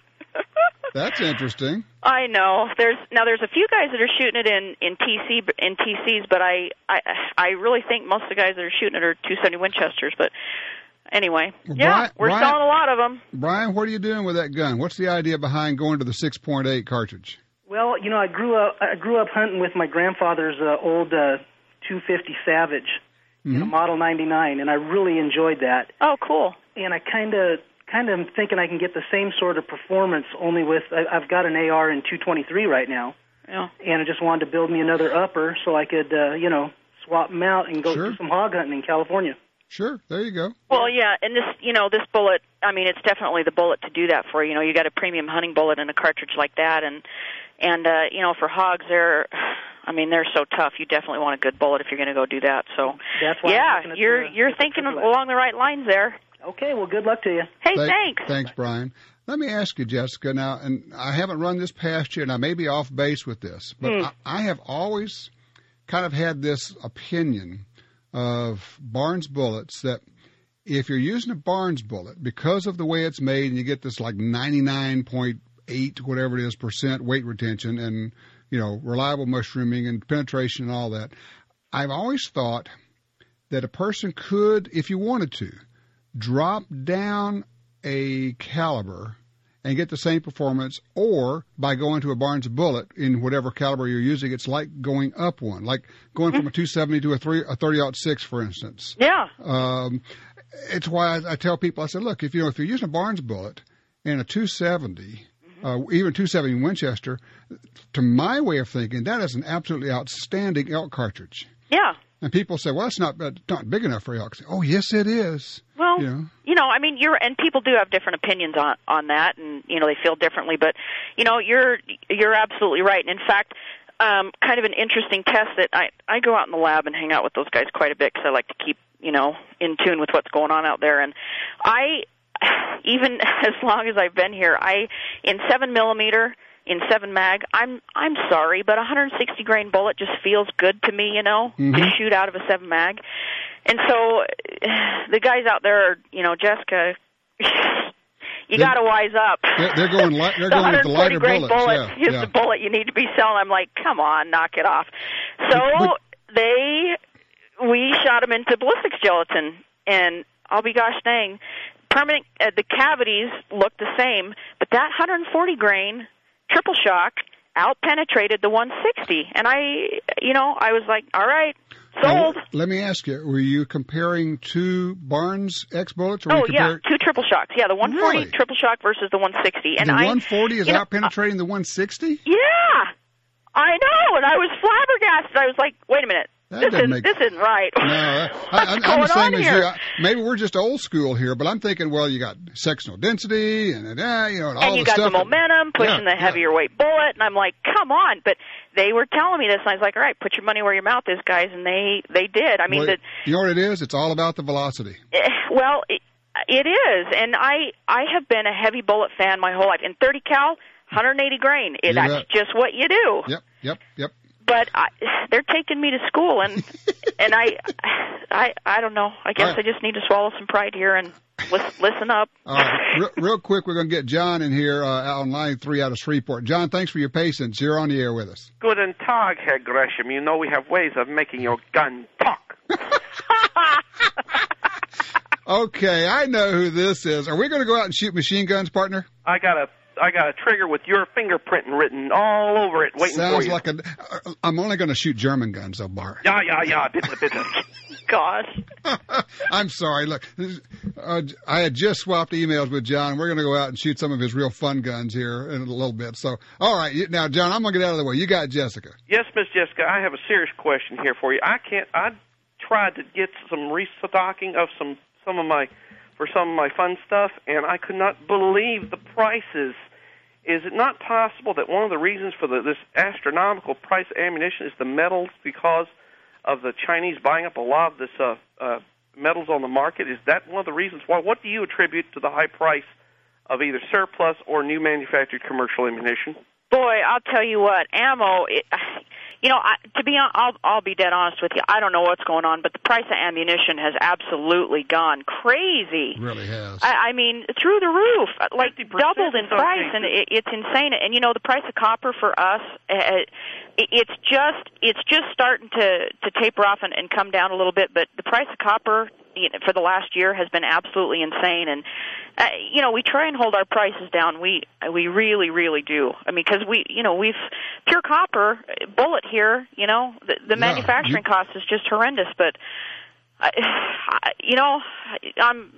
[SPEAKER 2] That's interesting.
[SPEAKER 3] I know. There's now there's a few guys that are shooting it in in TC in TCs, but I I I really think most of the guys that are shooting it are 270 Winchesters. But anyway,
[SPEAKER 2] Well,
[SPEAKER 3] yeah,
[SPEAKER 2] Brian-
[SPEAKER 3] we're
[SPEAKER 2] Brian-
[SPEAKER 3] selling a lot of them.
[SPEAKER 2] Brian, what are you doing with that gun? What's the idea behind going to the 6.8 cartridge?
[SPEAKER 10] Well, you know, I grew up I grew up hunting with my grandfather's uh, old uh, 250 Savage, you know, Model 99, and I really enjoyed that.
[SPEAKER 3] Oh, cool.
[SPEAKER 10] and I kind of kind of am thinking I can get the same sort of performance only with I, I've got an AR in 223 right now,
[SPEAKER 3] Yeah.
[SPEAKER 10] and I just wanted to build me another upper so I could, uh, you know, swap them out and go
[SPEAKER 2] Sure.
[SPEAKER 10] do some hog hunting in California.
[SPEAKER 2] Sure, there you go.
[SPEAKER 3] Well, yeah, and this, you know, this bullet. I mean, it's definitely the bullet to do that for. You know, you got a premium hunting bullet and a cartridge like that, and and uh, you know, for hogs, they're, I mean, they're so tough. You definitely want a good bullet if you're going to go do that. So,
[SPEAKER 10] That's why I'm
[SPEAKER 3] yeah, you're
[SPEAKER 10] the-
[SPEAKER 3] you're
[SPEAKER 10] the
[SPEAKER 3] thinking
[SPEAKER 10] triple
[SPEAKER 3] along the right lines there.
[SPEAKER 10] Okay, well, good luck to you.
[SPEAKER 3] Hey,
[SPEAKER 2] Thank-
[SPEAKER 3] thanks.
[SPEAKER 2] Thanks, Brian. Let me ask you, Jessica. Now, and I haven't run this past you, and I may be off base with this, but
[SPEAKER 3] Hmm.
[SPEAKER 2] I, I have always kind of had this opinion of Barnes bullets that if you're using a Barnes bullet because of the way it's made, and you get this like 99.8 whatever it is percent weight retention, and you know reliable mushrooming and penetration and all that, I've always thought that a person could, if you wanted to, drop down a caliber and get the same performance, or by going to a Barnes bullet in whatever caliber you're using, it's like going up one, like going from a 270 to a three a 30 six, for instance.
[SPEAKER 3] Yeah.
[SPEAKER 2] Um, it's why I, I tell people, I said, look, if you know if you're using a Barnes bullet and a 270, uh, even 270 Winchester, to my way of thinking, that is an absolutely outstanding elk cartridge.
[SPEAKER 3] Yeah.
[SPEAKER 2] And people say, well, it's not, uh, not big enough for elk. Oh, yes, it is.
[SPEAKER 3] Well,
[SPEAKER 2] You know?
[SPEAKER 3] you know, I mean, you're and people do have different opinions on on that, and you know they feel differently. But you know, you're you're absolutely right. And in fact, um, kind of an interesting test that I I go out in the lab and hang out with those guys quite a bit because I like to keep you know in tune with what's going on out there. And I, *laughs* even as long as I've been here, I in seven millimeter in seven mag. I'm I'm sorry, but a 160 grain bullet just feels good to me. You know, to
[SPEAKER 2] Mhm.
[SPEAKER 3] shoot out of a seven mag. And so *sighs* the guys out there, are, you know, Jessica, *laughs* you got to wise up.
[SPEAKER 2] They're, they're going. Li- *laughs* they're
[SPEAKER 3] the
[SPEAKER 2] going with the
[SPEAKER 3] 140
[SPEAKER 2] lighter
[SPEAKER 3] grain
[SPEAKER 2] bullets.
[SPEAKER 3] bullet
[SPEAKER 2] yeah,
[SPEAKER 3] is
[SPEAKER 2] yeah.
[SPEAKER 3] the bullet you need to be selling. I'm like, come on, knock it off. So
[SPEAKER 2] But-
[SPEAKER 3] they, we shot them into ballistics gelatin, and I'll be gosh dang, permanent. Uh, the cavities look the same, but that 140 grain triple shock out penetrated the 160, and I, you know, I was like, all right,
[SPEAKER 2] Now,
[SPEAKER 3] sold.
[SPEAKER 2] let me ask you: Were you comparing two Barnes X bullets? Or
[SPEAKER 3] Oh yeah, two triple shocks. Yeah, the 140
[SPEAKER 2] Really?
[SPEAKER 3] triple shock versus the 160. And
[SPEAKER 2] the
[SPEAKER 3] I
[SPEAKER 2] 140 is
[SPEAKER 3] you know,
[SPEAKER 2] out penetrating the 160.
[SPEAKER 3] Yeah, I know, and I was flabbergasted. I was like, wait a minute,
[SPEAKER 2] That
[SPEAKER 3] this is
[SPEAKER 2] make-
[SPEAKER 3] this isn't right.
[SPEAKER 2] No, I, *laughs*
[SPEAKER 3] What's
[SPEAKER 2] I, I'm
[SPEAKER 3] going
[SPEAKER 2] the same
[SPEAKER 3] on
[SPEAKER 2] as
[SPEAKER 3] here?
[SPEAKER 2] you. I, maybe we're just old school here, but I'm thinking, well, you got sectional density and uh, you know, and all
[SPEAKER 3] and you
[SPEAKER 2] the
[SPEAKER 3] got
[SPEAKER 2] stuff.
[SPEAKER 3] the momentum pushing
[SPEAKER 2] Yeah,
[SPEAKER 3] the heavier weight bullet, and I'm like, come on! But they were telling me this, and I was like, all right, put your money where your mouth is, guys, and they they did. I mean,
[SPEAKER 2] Well,
[SPEAKER 3] the,
[SPEAKER 2] you know what it is? It's all about the velocity.
[SPEAKER 3] Eh, Well, it, it is, and I I have been a heavy bullet fan my whole life. In 30 cal, 180 grain, it, that's just what you do.
[SPEAKER 2] Yep, yep, yep.
[SPEAKER 3] But I, they're taking me to school, and *laughs* and I I I don't know. I guess
[SPEAKER 2] All right.
[SPEAKER 3] I just need to swallow some pride here and listen up.
[SPEAKER 2] All right, *laughs* real, real quick, we're going to get John in here uh, out on line three out of Shreveport. John, thanks for your patience. You're on the air with us.
[SPEAKER 11] Good and Tag, Herr Gresham. You know we have ways of making your gun talk. *laughs*
[SPEAKER 2] Okay, I know who this is. Are we going to go out and shoot machine guns, partner?
[SPEAKER 11] I got a I got a trigger with your fingerprint written all over it, waiting
[SPEAKER 2] Sounds
[SPEAKER 11] for you.
[SPEAKER 2] Sounds like a. uh, I'm only going to shoot German guns, though, Bart.
[SPEAKER 11] yeah, yeah, yeah. Bitte, bitte. *laughs*
[SPEAKER 3] Gosh. *laughs*
[SPEAKER 2] I'm sorry. Look, uh, I had just swapped emails with John. We're going to go out and shoot some of his real fun guns here in a little bit. So, all right, now, John, I'm going to get out of the way. You got Jessica.
[SPEAKER 11] Yes, Miss Jessica, I have a serious question here for you. I can't. I tried to get some restocking of some some of my for some of my fun stuff, and I could not believe the prices. Is it not possible that one of the reasons for the, this astronomical price of ammunition is the metals because of the Chinese buying up a lot of this uh, uh, metals on the market? Is that one of the reasons why? What do you attribute to the high price of either surplus or new manufactured commercial ammunition?
[SPEAKER 3] Boy, I'll tell you what, ammo. It, you know, I, to be hon- I'll I'll be dead honest with you. I don't know what's going on, but the price of ammunition has absolutely gone crazy.
[SPEAKER 2] Really has.
[SPEAKER 3] I, I mean, through the roof, like doubled in
[SPEAKER 11] in
[SPEAKER 3] price, and it, it's insane. And you know, the price of copper for us, uh, it, it's just it's just starting to to taper off and, and come down a little bit. But the price of copper you know, for the last year has been absolutely insane. And uh, you know, we try and hold our prices down. We we really really do. I mean, because we you know we've pure copper uh, bullet here. You know, the, the
[SPEAKER 2] Yeah,
[SPEAKER 3] manufacturing
[SPEAKER 2] you-
[SPEAKER 3] cost is just horrendous, but. I, you know, I'm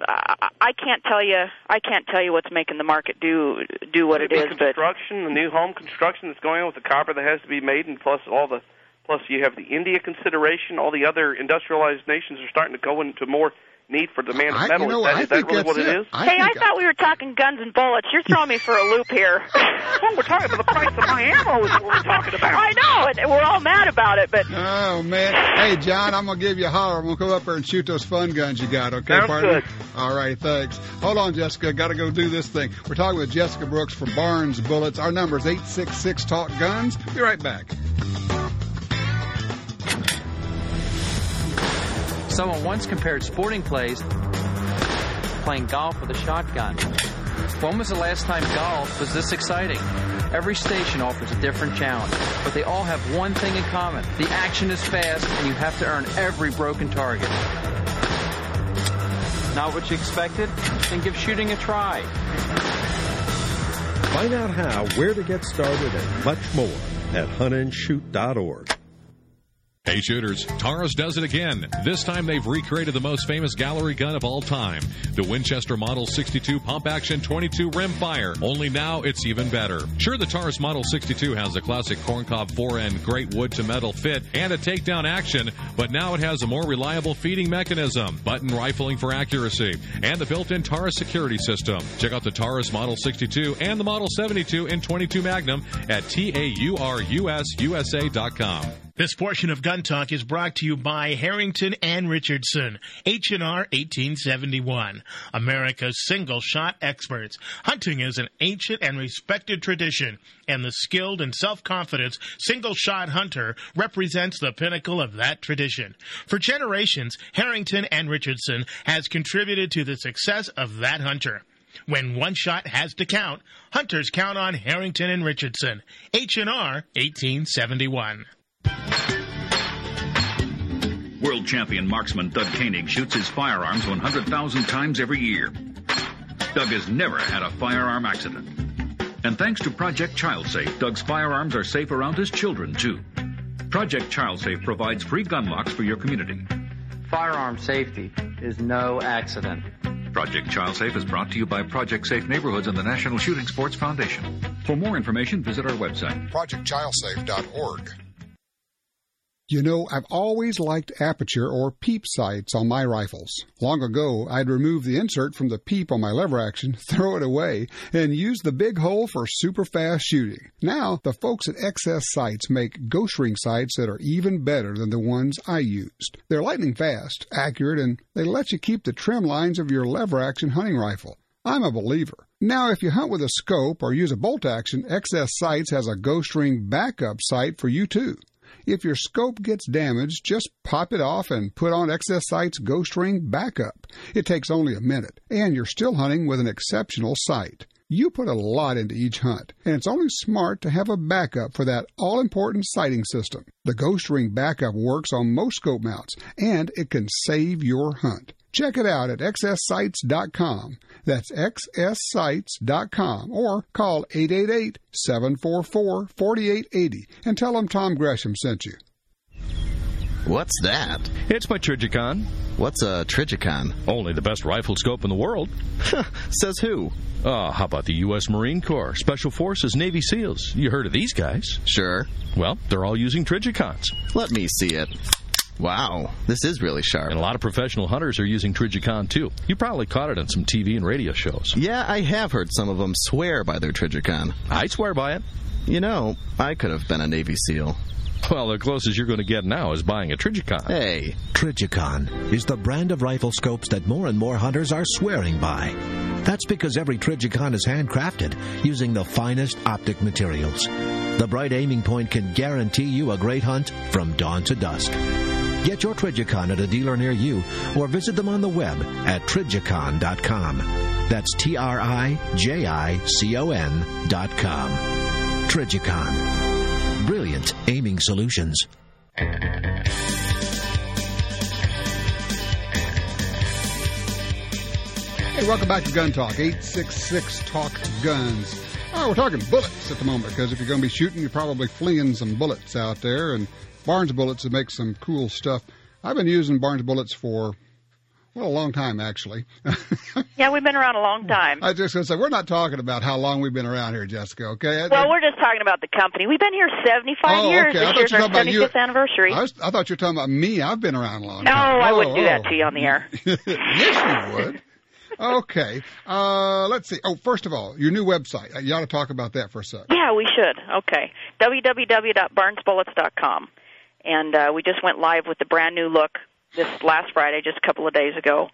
[SPEAKER 3] I can't tell you I can't tell you what's making the market do do what
[SPEAKER 11] Could
[SPEAKER 3] it
[SPEAKER 11] be
[SPEAKER 3] is, but
[SPEAKER 11] construction, the new home construction that's going on with the copper that has to be made, and plus all the plus you have the India consideration. All the other industrialized nations are starting to go into more need for demand of
[SPEAKER 2] I-
[SPEAKER 11] metal.
[SPEAKER 2] you know,
[SPEAKER 11] is that,
[SPEAKER 2] I
[SPEAKER 11] is that really what it
[SPEAKER 2] it.
[SPEAKER 11] is?
[SPEAKER 2] I
[SPEAKER 3] hey, I
[SPEAKER 2] think
[SPEAKER 3] thought we were talking guns and bullets. You're throwing me for a loop here. *laughs* *laughs*
[SPEAKER 11] oh, we're talking about the price of my ammo is what we're talking about.
[SPEAKER 3] I know, and we're all mad about it, but
[SPEAKER 2] Oh man! Hey John, I'm gonna give you a holler. I'm gonna come up there and shoot those fun guns you got. Okay,
[SPEAKER 11] Sounds
[SPEAKER 2] partner?
[SPEAKER 11] good.
[SPEAKER 2] All right, thanks. Hold on, Jessica. Got to go do this thing. We're talking with Jessica Brooks from Barnes Bullets. Our number is eight six six Talk Guns. Be right back.
[SPEAKER 12] Someone once compared sporting clays playing golf with a shotgun. When was the last time golf was this exciting? Every station offers a different challenge, but they all have one thing in common. The action is fast and you have to earn every broken target. Not what you expected? Then give shooting a try.
[SPEAKER 13] Find out how, where to get started, and much more at huntandshoot.org.
[SPEAKER 6] Hey shooters, Taurus does it again. This time they've recreated the most famous gallery gun of all time, the Winchester Model 62 pump action 22 rimfire. Only now it's even better. Sure, the Taurus Model 62 has the classic corncob fore-end great wood to metal fit and a takedown action, but now it has a more reliable feeding mechanism, button rifling for accuracy, and the built-in Taurus security system. Check out the Taurus Model 62 and the Model 72 in 22 Magnum at taurususa.com.
[SPEAKER 14] This portion of Gun Talk is brought to you by Harrington and Richardson, H&R 1871, America's single shot experts. Hunting is an ancient and respected tradition, and the skilled and self-confident single shot hunter represents the pinnacle of that tradition. For generations, Harrington and Richardson has contributed to the success of that hunter. When one shot has to count, hunters count on Harrington and Richardson, H&R 1871.
[SPEAKER 15] World champion marksman Doug Koenig shoots his firearms 100,000 times every year. Doug has never had a firearm accident. And thanks to Project ChildSafe, Doug's firearms are safe around his children, too. Project ChildSafe provides free gun locks for your community.
[SPEAKER 12] Firearm safety is no accident.
[SPEAKER 15] Project ChildSafe is brought to you by Project Safe Neighborhoods and the National Shooting Sports Foundation. For more information, visit our website.
[SPEAKER 2] ProjectChildSafe.org. You know, I've always liked aperture or peep sights on my rifles. Long ago, I'd remove the insert from the peep on my lever action, *laughs* throw it away, and use the big hole for super fast shooting. Now, the folks at XS Sights make ghost ring sights that are even better than the ones I used. They're lightning fast, accurate, and they let you keep the trim lines of your lever action hunting rifle. I'm a believer. Now, if you hunt with a scope or use a bolt action, XS Sights has a ghost ring backup sight for you too. If your scope gets damaged, just pop it off and put on XS Sight's Ghost Ring Backup. It takes only a minute, and you're still hunting with an exceptional sight. You put a lot into each hunt, and it's only smart to have a backup for that all important sighting system. The Ghost Ring Backup works on most scope mounts, and it can save your hunt. Check it out at xssights.com. That's xssights.com or call 888-744-4880 and tell them Tom Gresham sent you.
[SPEAKER 16] What's that?
[SPEAKER 13] It's my Trijicon.
[SPEAKER 16] What's a Trijicon?
[SPEAKER 13] Only the best rifle scope in the world.
[SPEAKER 16] Says who?
[SPEAKER 13] Oh, how about the U.S. Marine Corps, Special Forces, Navy SEALs? You heard of these guys?
[SPEAKER 16] Sure.
[SPEAKER 13] Well, they're all using Trijicons.
[SPEAKER 16] Let me see it. Wow, this is really sharp.
[SPEAKER 13] And a lot of professional hunters are using Trijicon too. You probably caught it on some TV and radio shows.
[SPEAKER 16] Yeah, I have heard some of them swear by their Trijicon.
[SPEAKER 13] I swear by it.
[SPEAKER 16] You know, I could have been a Navy SEAL.
[SPEAKER 13] Well, the closest you're going to get now is buying a Trijicon.
[SPEAKER 16] Hey.
[SPEAKER 17] Trijicon is the brand of rifle scopes that more and more hunters are swearing by. That's because every Trijicon is handcrafted using the finest optic materials. The bright aiming point can guarantee you a great hunt from dawn to dusk. Get your Trijicon at a dealer near you or visit them on the web at trijicon.com. That's T R I J I C O N dot com. Trijicon. Brilliant aiming solutions.
[SPEAKER 2] Hey, welcome back to Gun Talk, 866 Talk Guns. Oh, we're talking bullets at the moment because if you're going to be shooting, you're probably flinging some bullets out there, and Barnes Bullets that make some cool stuff. I've been using Barnes bullets for well, a long time actually. *laughs*
[SPEAKER 3] yeah, we've been around a long time.
[SPEAKER 2] I was just going to say we're not talking about how long we've been around here, Jessica. Okay.
[SPEAKER 3] Well, we're just talking about the company. We've been here 75
[SPEAKER 2] oh,
[SPEAKER 3] years.
[SPEAKER 2] Okay.
[SPEAKER 3] This year's our 75th anniversary.
[SPEAKER 2] I, was, I, thought you were talking about me. I've been around a long
[SPEAKER 3] no,
[SPEAKER 2] time.
[SPEAKER 3] No, I
[SPEAKER 2] oh,
[SPEAKER 3] wouldn't do
[SPEAKER 2] oh.
[SPEAKER 3] that to you on the air. *laughs*
[SPEAKER 2] yes, you would. Okay. Uh, let's see. Oh, first of all, your new website. You ought to talk about that for a sec.
[SPEAKER 3] Yeah, we should. Okay. www.barnesbullets.com. And uh, we just went live with the brand new look this last Friday, just a couple of days ago.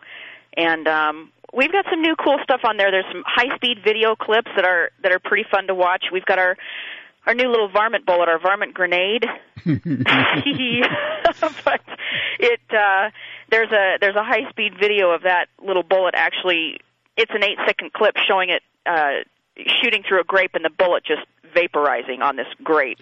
[SPEAKER 3] And um, we've got some new cool stuff on there. There's some high-speed video clips that are that are pretty fun to watch. We've got our our new little varmint bullet, our varmint grenade. *laughs* *laughs* but it uh, there's a there's a high-speed video of that little bullet. Actually, it's an eight-second clip showing it uh, shooting through a grape and the bullet just vaporizing on this grape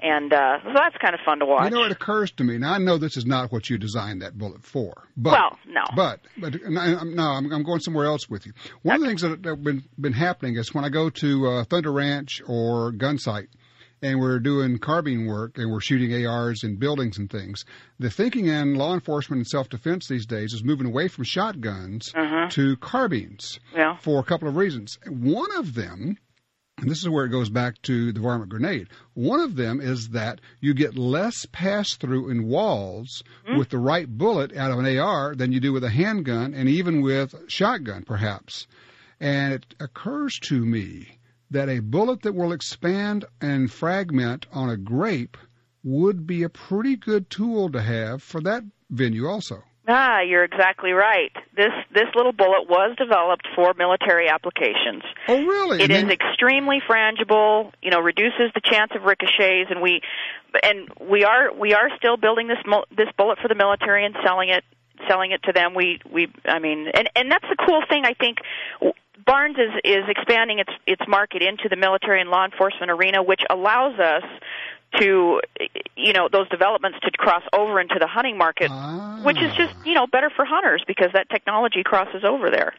[SPEAKER 3] and uh, so that's kind of fun to watch.
[SPEAKER 2] You know, it occurs to me now. I know this is not what you designed that bullet for, but
[SPEAKER 3] well, no,
[SPEAKER 2] but but no, I'm, I'm going somewhere else with you. One okay. of the things that have been been happening is when I go to uh, Thunder Ranch or Gunsight, and we're doing carbine work and we're shooting ARs in buildings and things. The thinking in law enforcement and self defense these days is moving away from shotguns
[SPEAKER 3] uh-huh.
[SPEAKER 2] to carbines
[SPEAKER 3] yeah.
[SPEAKER 2] for a couple of reasons. One of them and this is where it goes back to the varmint grenade. One of them is that you get less pass through in walls mm. with the right bullet out of an AR than you do with a handgun and even with shotgun, perhaps. And it occurs to me that a bullet that will expand and fragment on a grape would be a pretty good tool to have for that venue also.
[SPEAKER 3] Ah, you're exactly right. This this little bullet was developed for military applications.
[SPEAKER 2] Oh, really?
[SPEAKER 3] It
[SPEAKER 2] and
[SPEAKER 3] is extremely frangible. You know, reduces the chance of ricochets, and we and we are we are still building this this bullet for the military and selling it selling it to them. We we I mean, and and that's the cool thing. I think Barnes is is expanding its its market into the military and law enforcement arena, which allows us to you know those developments to cross over into the hunting market
[SPEAKER 2] ah.
[SPEAKER 3] which is just you know better for hunters because that technology crosses over there.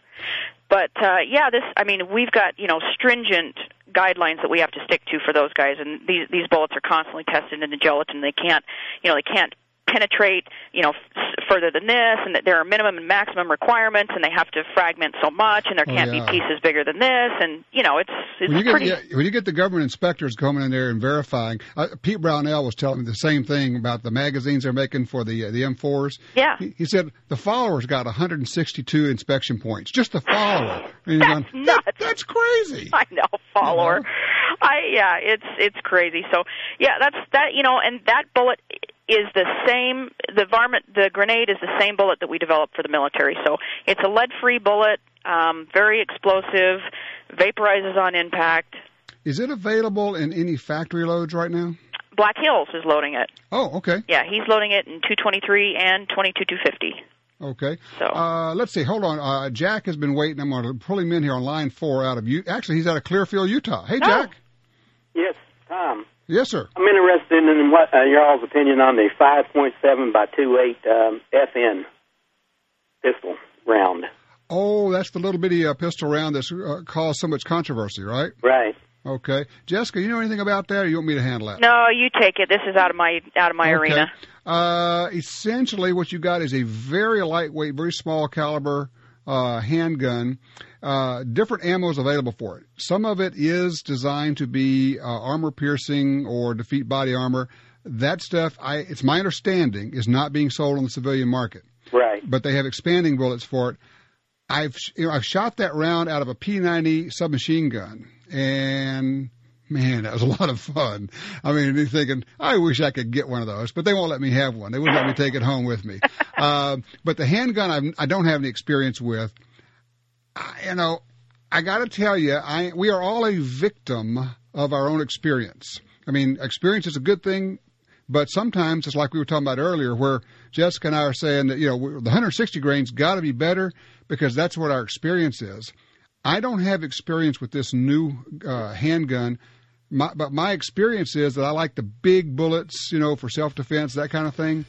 [SPEAKER 3] But uh yeah this i mean we've got you know stringent guidelines that we have to stick to for those guys. And these these bullets are constantly tested in the gelatin. They can't you know they can't penetrate, you know, f- further than this, and that there are minimum and maximum requirements, and they have to fragment so much, and there
[SPEAKER 2] Oh,
[SPEAKER 3] can't
[SPEAKER 2] yeah.
[SPEAKER 3] be pieces bigger than this, and you know, it's it's
[SPEAKER 2] When you, get,
[SPEAKER 3] pretty.
[SPEAKER 2] yeah, when you get the government inspectors coming in there and verifying, uh, Pete Brownell was telling me the same thing about the magazines they're making for the uh, the M4s.
[SPEAKER 3] Yeah.
[SPEAKER 2] He, he said the follower's got 162 inspection points, just the follower. *laughs*
[SPEAKER 3] That's
[SPEAKER 2] going,
[SPEAKER 3] nuts.
[SPEAKER 2] That's crazy. *laughs*
[SPEAKER 3] I know, follower. I yeah, it's it's crazy. So yeah, that's that. You know, and that bullet is the same. The varmint, the grenade is the same bullet that we developed for the military. So it's a lead-free bullet, um, very explosive, vaporizes on impact.
[SPEAKER 2] Is it available in any factory loads right now?
[SPEAKER 3] Black Hills is loading it.
[SPEAKER 2] Oh, okay.
[SPEAKER 3] Yeah, he's loading it in 223 and 22 250.
[SPEAKER 2] Okay.
[SPEAKER 3] So
[SPEAKER 2] uh, let's see. Hold on. Uh, Jack has been waiting. I'm going to pull him in here on line four out of you. Actually, he's out of Clearfield, Utah. Hey, Jack.
[SPEAKER 18] Yes, Tom.
[SPEAKER 2] Yes, sir.
[SPEAKER 18] I'm interested in what uh, your all's opinion on the 5.7 by 28 um, FN pistol round.
[SPEAKER 2] Oh, that's the little bitty uh, pistol round that's uh, caused so much controversy, right?
[SPEAKER 18] Right.
[SPEAKER 2] Okay. Jessica, you know anything about that, or you want me to handle that?
[SPEAKER 3] no, you take it. This is out of my out of my
[SPEAKER 2] Okay.
[SPEAKER 3] arena.
[SPEAKER 2] Uh, essentially, what you got is a very lightweight, very small caliber uh, handgun. Uh, different ammos available for it. Some of it is designed to be uh, armor piercing or defeat body armor. That stuff, I, it's my understanding, is not being sold on the civilian market.
[SPEAKER 18] Right.
[SPEAKER 2] But they have expanding bullets for it. I've you know, I've shot that round out of a P90 submachine gun, and man, that was a lot of fun. I mean, you're thinking, I wish I could get one of those, but they won't let me have one. They wouldn't let me take it home with me. *laughs* Uh, but the handgun, I've, I don't have any experience with. I, you know, I got to tell you, I we are all a victim of our own experience. I mean, experience is a good thing, but sometimes it's like we were talking about earlier, where Jessica and I are saying that you know the 160 grains got to be better because that's what our experience is. I don't have experience with this new uh, handgun, my, but my experience is that I like the big bullets, you know, for self defense, that kind of thing.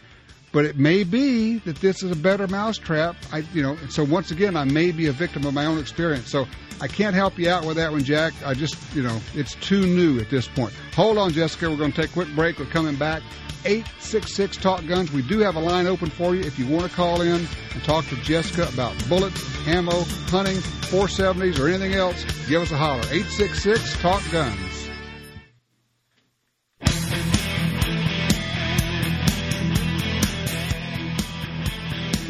[SPEAKER 2] but it may be that this is a better mousetrap. I, you know, so once again, I may be a victim of my own experience. So I can't help you out with that one, Jack. I just, you know, it's too new at this point. Hold on, Jessica. We're going to take a quick break. We're coming back. 866 Talk Guns. We do have a line open for you if you want to call in and talk to Jessica about bullets, ammo, hunting, 470s, or anything else. Give us a holler. 866 Talk Guns.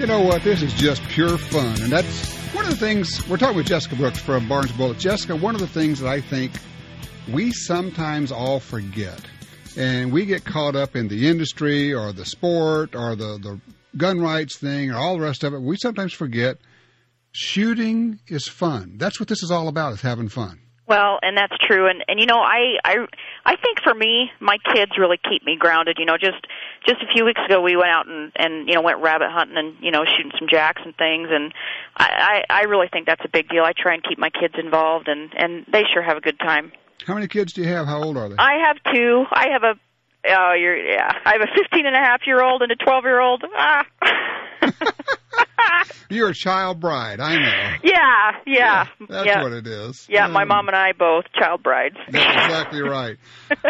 [SPEAKER 2] You know what? This is just pure fun. And that's one of the things we're talking with Jessica Brooks from Barnes Bullet. Jessica, one of the things that I think we sometimes all forget, and we get caught up in the industry or the sport or the, the gun rights thing or all the rest of it. We sometimes forget shooting is fun. That's what this is all about, is having fun.
[SPEAKER 3] Well, and that's true, and and you know, I I I think for me, my kids really keep me grounded. You know, just just a few weeks ago, we went out and and you know went rabbit hunting and you know shooting some jacks and things, and I I, I really think that's a big deal. I try and keep my kids involved, and and they sure have a good time.
[SPEAKER 2] How many kids do you have? How old are they?
[SPEAKER 3] I have two. I have a oh, you're yeah. I have a 15 and a half year old and a 12 year old. Ah. *laughs* *laughs* *laughs*
[SPEAKER 2] You're a child bride, I know.
[SPEAKER 3] Yeah, yeah.
[SPEAKER 2] That's
[SPEAKER 3] yeah.
[SPEAKER 2] what it is.
[SPEAKER 3] Yeah, my
[SPEAKER 2] Um,
[SPEAKER 3] mom and I both child brides.
[SPEAKER 2] That's exactly right. *laughs*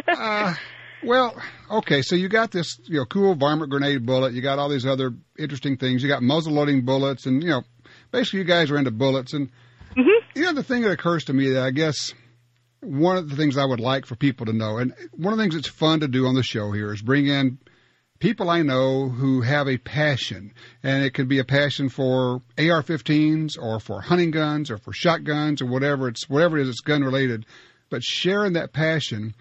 [SPEAKER 2] Uh, well, okay, so you got this, you know, cool varmint grenade bullet. You got all these other interesting things. You got muzzle loading bullets, and you know, basically, you guys are into bullets. And you know, the thing that occurs to me that I guess one of the things I would like for people to know, and one of the things that's fun to do on the show here is bring in people I know who have a passion, and it could be a passion for AR-15s or for hunting guns or for shotguns or whatever it's whatever it is it's gun related, but sharing that passion.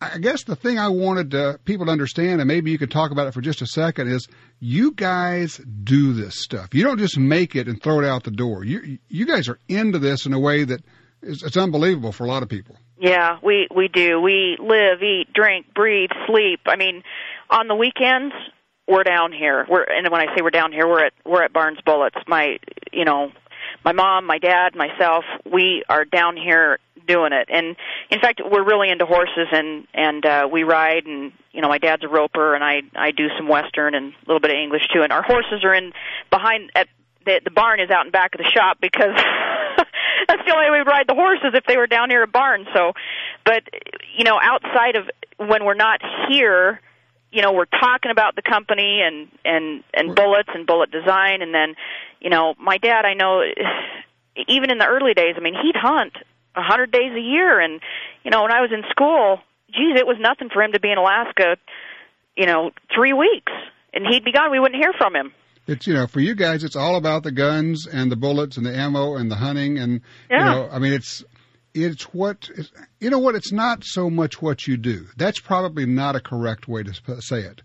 [SPEAKER 2] I guess the thing I wanted to, people to understand, and maybe you could talk about it for just a second, is you guys do this stuff. You don't just make it and throw it out the door. You you guys are into this in a way that is it's unbelievable for a lot of people.
[SPEAKER 3] Yeah, we we do. We live, eat, drink, breathe, sleep. I mean, on the weekends we're down here. We're and when I say we're down here, we're at we're at Barnes Bullets. My you know, my mom, my dad, myself, we are down here doing it. And in fact, we're really into horses and and uh we ride and you know, my dad's a roper and I I do some western and a little bit of English too. And our horses are in behind at the the barn is out in back of the shop because *laughs* that's the only way we'd ride the horses if they were down near a barn. So, but you know, outside of when we're not here, you know, we're talking about the company and and and bullets and bullet design, and then, you know, my dad, I know, *sighs* even in the early days, I mean, he'd hunt a hundred days a year, and you know, when I was in school, geez, it was nothing for him to be in Alaska, you know, three weeks, and he'd be gone. We wouldn't hear from him.
[SPEAKER 2] It's you know for you guys, it's all about the guns and the bullets and the ammo and the hunting and
[SPEAKER 3] Yeah.
[SPEAKER 2] you know I mean it's it's what you know what it's not so much what you do. That's probably not a correct way to say it.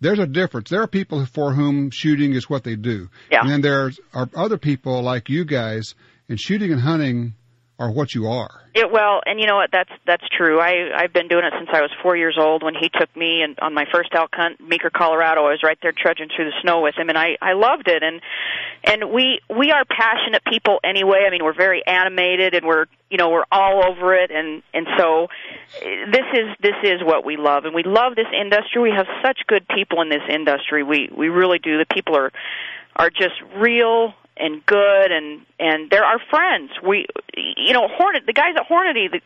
[SPEAKER 2] There's a difference. There are people for whom shooting is what they do,
[SPEAKER 3] Yeah.
[SPEAKER 2] and then there are other people like you guys, and shooting and hunting are what you are.
[SPEAKER 3] It well, and you know what? That's that's true. I I've been doing it since I was four years old. When he took me and on my first elk hunt, Meeker, Colorado, I was right there trudging through the snow with him, and I I loved it. And and we we are passionate people anyway. I mean, we're very animated, and we're you know we're all over it, and and so this is this is what we love, and we love this industry. We have such good people in this industry. We we really do. The people are are just real and good and and they're our friends we you know hornet the guys at hornady the,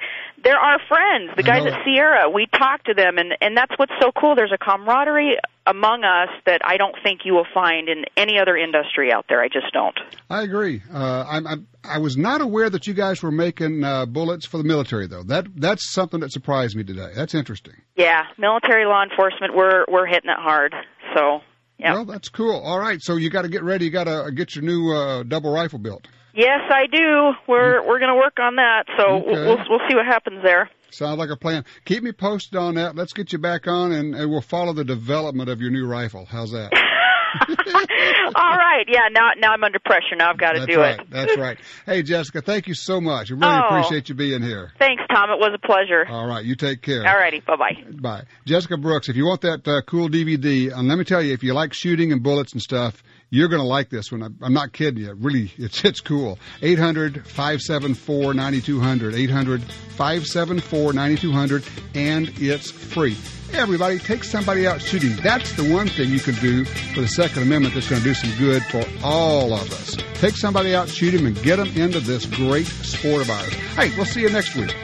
[SPEAKER 3] they're our friends the guys at sierra we talk to them and and that's what's so cool there's a camaraderie among us that i don't think you will find in any other industry out there i just don't
[SPEAKER 2] I agree. Uh, I'm, I'm, I was not aware that you guys were making uh, bullets for the military, though. That that's something that surprised me today. That's interesting.
[SPEAKER 3] yeah military law enforcement we're we're hitting it hard so yeah
[SPEAKER 2] Well, that's cool. All right, so you got to get ready. You got to get your new uh, double rifle built.
[SPEAKER 3] yes i do we're we're going to work on that so
[SPEAKER 2] Okay.
[SPEAKER 3] we'll we'll see what happens there
[SPEAKER 2] Sounds like a plan. Keep me posted on that. Let's get you back on, and, and we'll follow the development of your new rifle. How's that? *laughs*
[SPEAKER 3] all right yeah now now i'm under pressure now i've got to
[SPEAKER 2] That's
[SPEAKER 3] do
[SPEAKER 2] right.
[SPEAKER 3] it
[SPEAKER 2] That's right. Hey, Jessica, thank you so much. I really
[SPEAKER 3] Oh.
[SPEAKER 2] appreciate you being here.
[SPEAKER 3] Thanks, Tom. It was a pleasure.
[SPEAKER 2] All right, you take care.
[SPEAKER 3] All righty. Bye bye.
[SPEAKER 2] Bye. Jessica Brooks, if you want that uh, cool DVD, and let me tell you, if you like shooting and bullets and stuff, you're going to like this one. I'm, not kidding you. Really, it's it's cool. 800 574 9200. 800 574 9200, and it's free. Everybody, take somebody out shooting. That's the one thing you can do for the Second Amendment that's going to do some good for all of us. Take somebody out, shoot and get them into this great sport of ours. Hey, we'll see you next week.